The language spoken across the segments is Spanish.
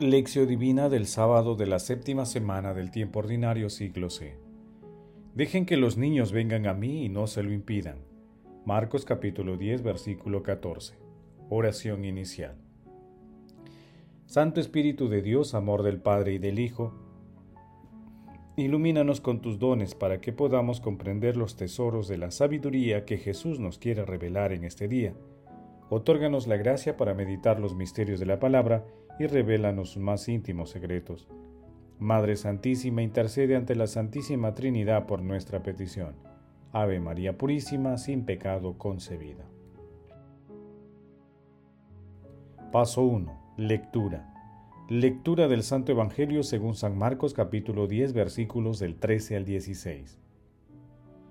Lección Divina del sábado de la séptima semana del tiempo ordinario siglo C. Dejen que los niños vengan a mí y no se lo impidan. Marcos capítulo 10 versículo 14. Oración inicial. Santo Espíritu de Dios, amor del Padre y del Hijo, ilumínanos con tus dones para que podamos comprender los tesoros de la sabiduría que Jesús nos quiere revelar en este día. Otórganos la gracia para meditar los misterios de la palabra y revélanos sus más íntimos secretos. Madre Santísima, intercede ante la Santísima Trinidad por nuestra petición. Ave María Purísima, sin pecado concebida. Paso 1. Lectura. Lectura del Santo Evangelio según San Marcos capítulo 10 versículos del 13 al 16.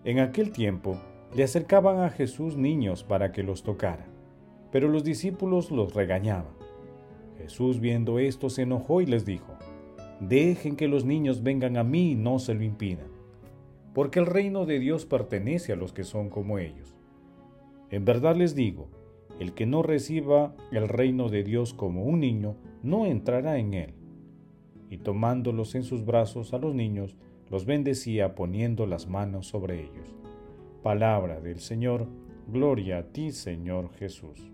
En aquel tiempo le acercaban a Jesús niños para que los tocara, pero los discípulos los regañaban. Jesús viendo esto se enojó y les dijo, Dejen que los niños vengan a mí y no se lo impidan, porque el reino de Dios pertenece a los que son como ellos. En verdad les digo, el que no reciba el reino de Dios como un niño, no entrará en él. Y tomándolos en sus brazos a los niños, los bendecía poniendo las manos sobre ellos. Palabra del Señor, gloria a ti Señor Jesús.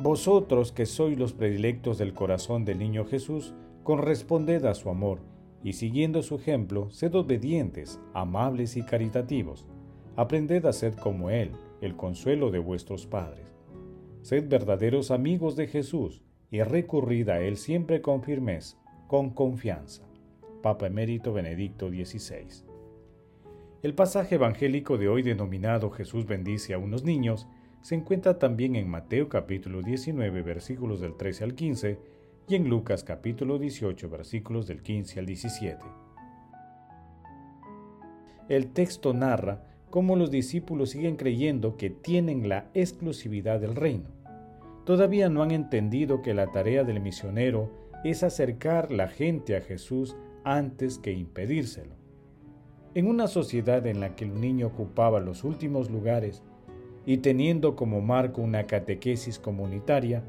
Vosotros que sois los predilectos del corazón del niño Jesús, corresponded a su amor, y siguiendo su ejemplo, sed obedientes, amables y caritativos. Aprended a ser como Él, el consuelo de vuestros padres. Sed verdaderos amigos de Jesús, y recurrid a Él siempre con firmeza, con confianza. Papa Emérito Benedicto XVI. El pasaje evangélico de hoy denominado Jesús bendice a unos niños se encuentra también en Mateo capítulo 19 versículos del 13 al 15 y en Lucas capítulo 18 versículos del 15 al 17. El texto narra cómo los discípulos siguen creyendo que tienen la exclusividad del reino. Todavía no han entendido que la tarea del misionero es acercar la gente a Jesús antes que impedírselo. En una sociedad en la que el niño ocupaba los últimos lugares y teniendo como marco una catequesis comunitaria,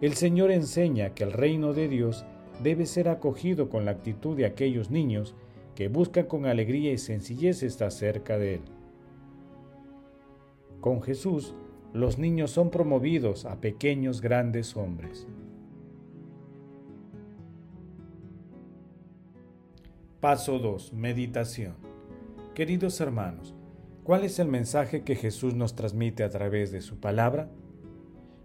el Señor enseña que el reino de Dios debe ser acogido con la actitud de aquellos niños que buscan con alegría y sencillez estar cerca de Él. Con Jesús, los niños son promovidos a pequeños grandes hombres. Paso 2. Meditación. Queridos hermanos, ¿Cuál es el mensaje que Jesús nos transmite a través de su palabra?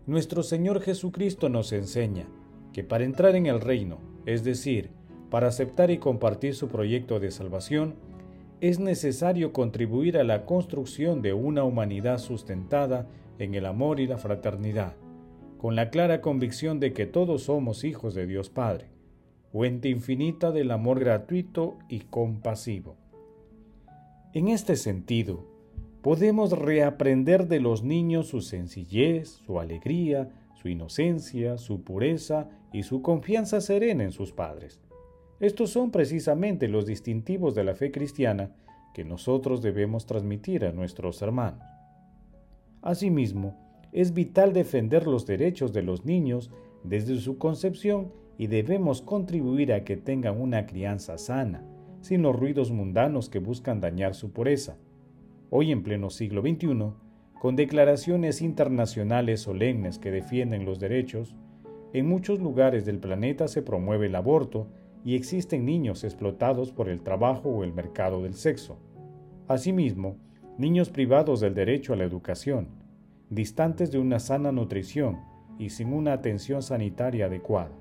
Nuestro Señor Jesucristo nos enseña que para entrar en el reino, es decir, para aceptar y compartir su proyecto de salvación, es necesario contribuir a la construcción de una humanidad sustentada en el amor y la fraternidad, con la clara convicción de que todos somos hijos de Dios Padre, fuente infinita del amor gratuito y compasivo. En este sentido, podemos reaprender de los niños su sencillez, su alegría, su inocencia, su pureza y su confianza serena en sus padres. Estos son precisamente los distintivos de la fe cristiana que nosotros debemos transmitir a nuestros hermanos. Asimismo, es vital defender los derechos de los niños desde su concepción y debemos contribuir a que tengan una crianza sana, sin los ruidos mundanos que buscan dañar su pureza hoy en pleno siglo XXI, con declaraciones internacionales solemnes que defienden los derechos, en muchos lugares del planeta se promueve el aborto y existen niños explotados por el trabajo o el mercado del sexo. Asimismo, niños privados del derecho a la educación, distantes de una sana nutrición y sin una atención sanitaria adecuada.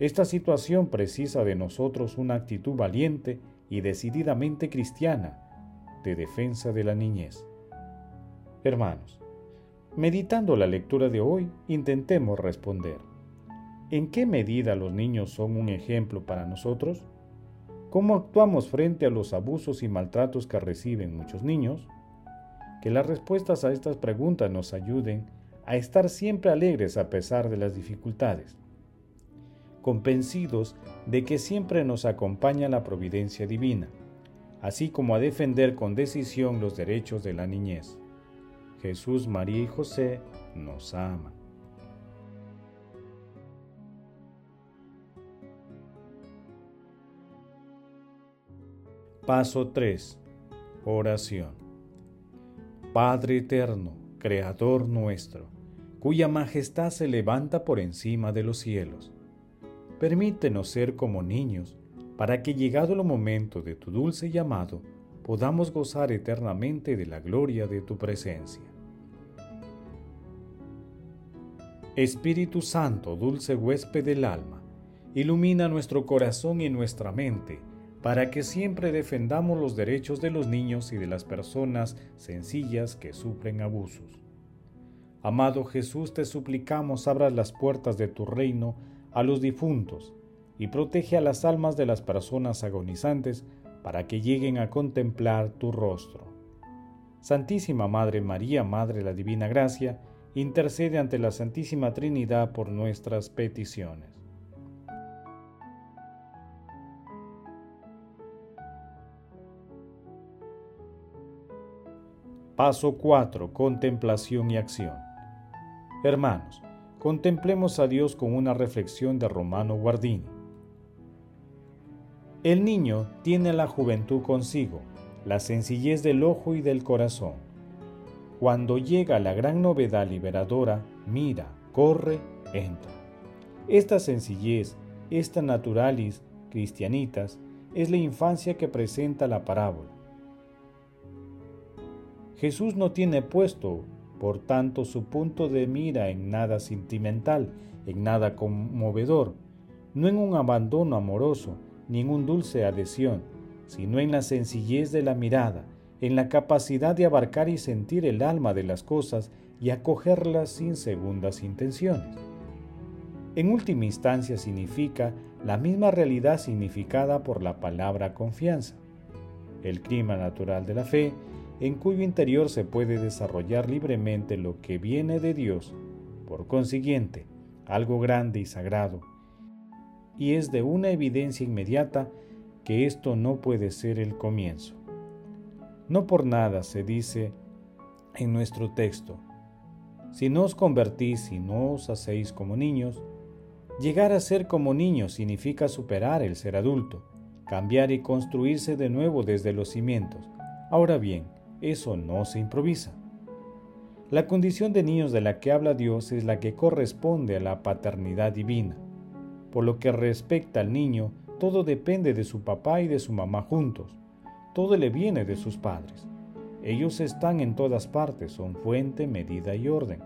Esta situación precisa de nosotros una actitud valiente y decididamente cristiana de defensa de la niñez. Hermanos, meditando la lectura de hoy, intentemos responder. ¿En qué medida los niños son un ejemplo para nosotros? ¿Cómo actuamos frente a los abusos y maltratos que reciben muchos niños? Que las respuestas a estas preguntas nos ayuden a estar siempre alegres a pesar de las dificultades, convencidos de que siempre nos acompaña la providencia divina así como a defender con decisión los derechos de la niñez. Jesús, María y José nos ama. Paso 3. Oración. Padre eterno, Creador nuestro, cuya majestad se levanta por encima de los cielos, permítenos ser como niños, para que llegado el momento de tu dulce llamado, podamos gozar eternamente de la gloria de tu presencia. Espíritu Santo, dulce huésped del alma, ilumina nuestro corazón y nuestra mente, para que siempre defendamos los derechos de los niños y de las personas sencillas que sufren abusos. Amado Jesús, te suplicamos abras las puertas de tu reino a los difuntos y protege a las almas de las personas agonizantes para que lleguen a contemplar tu rostro. Santísima Madre María, Madre de la Divina Gracia, intercede ante la Santísima Trinidad por nuestras peticiones. Paso 4. Contemplación y acción. Hermanos, contemplemos a Dios con una reflexión de Romano Guardini. El niño tiene la juventud consigo, la sencillez del ojo y del corazón. Cuando llega la gran novedad liberadora, mira, corre, entra. Esta sencillez, esta naturalis cristianitas, es la infancia que presenta la parábola Jesús no tiene puesto, por tanto, su punto de mira en nada sentimental, en nada conmovedor, no en un abandono amoroso, ni dulce adhesión, sino en la sencillez de la mirada, en la capacidad de abarcar y sentir el alma de las cosas y acogerlas sin segundas intenciones. En última instancia significa la misma realidad significada por la palabra confianza. El clima natural de la fe en cuyo interior se puede desarrollar libremente lo que viene de Dios, por consiguiente, algo grande y sagrado, y es de una evidencia inmediata que esto no puede ser el comienzo. No por nada se dice en nuestro texto, si no os convertís y no os hacéis como niños, llegar a ser como niños significa superar el ser adulto, cambiar y construirse de nuevo desde los cimientos. Ahora bien, eso no se improvisa. La condición de niños de la que habla Dios es la que corresponde a la paternidad divina. Por lo que respecta al niño, todo depende de su papá y de su mamá juntos. Todo le viene de sus padres. Ellos están en todas partes, son fuente, medida y orden.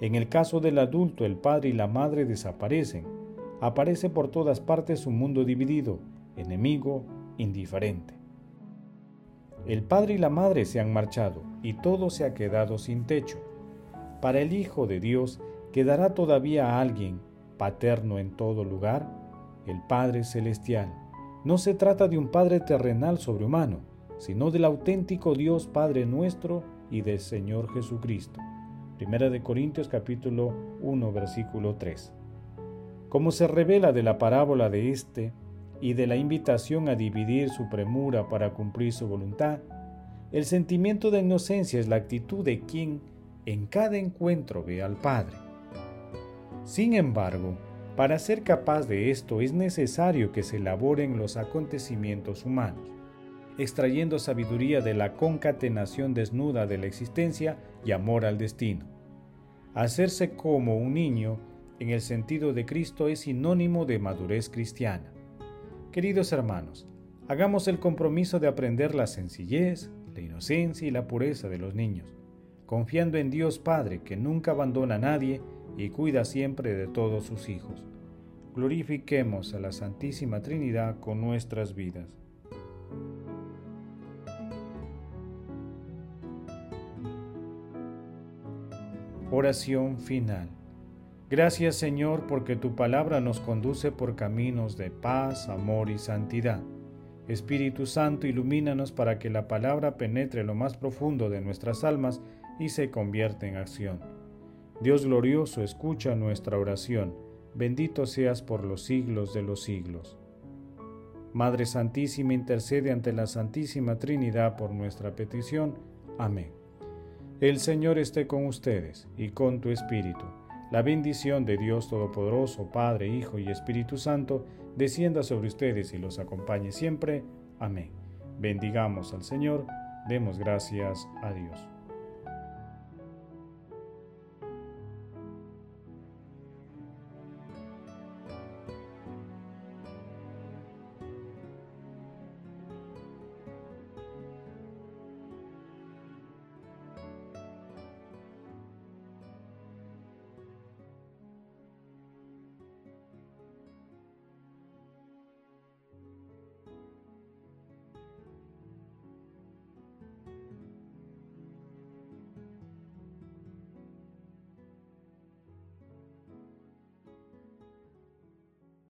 En el caso del adulto, el padre y la madre desaparecen. Aparece por todas partes un mundo dividido, enemigo, indiferente. El padre y la madre se han marchado y todo se ha quedado sin techo. Para el Hijo de Dios quedará todavía alguien, paterno en todo lugar, el Padre Celestial. No se trata de un Padre terrenal sobrehumano, sino del auténtico Dios Padre nuestro y del Señor Jesucristo. Primera de Corintios capítulo 1 versículo 3. Como se revela de la parábola de este, y de la invitación a dividir su premura para cumplir su voluntad, el sentimiento de inocencia es la actitud de quien en cada encuentro ve al Padre. Sin embargo, para ser capaz de esto es necesario que se elaboren los acontecimientos humanos, extrayendo sabiduría de la concatenación desnuda de la existencia y amor al destino. Hacerse como un niño en el sentido de Cristo es sinónimo de madurez cristiana. Queridos hermanos, hagamos el compromiso de aprender la sencillez, la inocencia y la pureza de los niños, confiando en Dios Padre que nunca abandona a nadie y cuida siempre de todos sus hijos. Glorifiquemos a la Santísima Trinidad con nuestras vidas. Oración final. Gracias Señor porque tu palabra nos conduce por caminos de paz, amor y santidad. Espíritu Santo, ilumínanos para que la palabra penetre lo más profundo de nuestras almas y se convierta en acción. Dios glorioso, escucha nuestra oración. Bendito seas por los siglos de los siglos. Madre Santísima, intercede ante la Santísima Trinidad por nuestra petición. Amén. El Señor esté con ustedes y con tu espíritu. La bendición de Dios Todopoderoso, Padre, Hijo y Espíritu Santo, descienda sobre ustedes y los acompañe siempre. Amén. Bendigamos al Señor, demos gracias a Dios.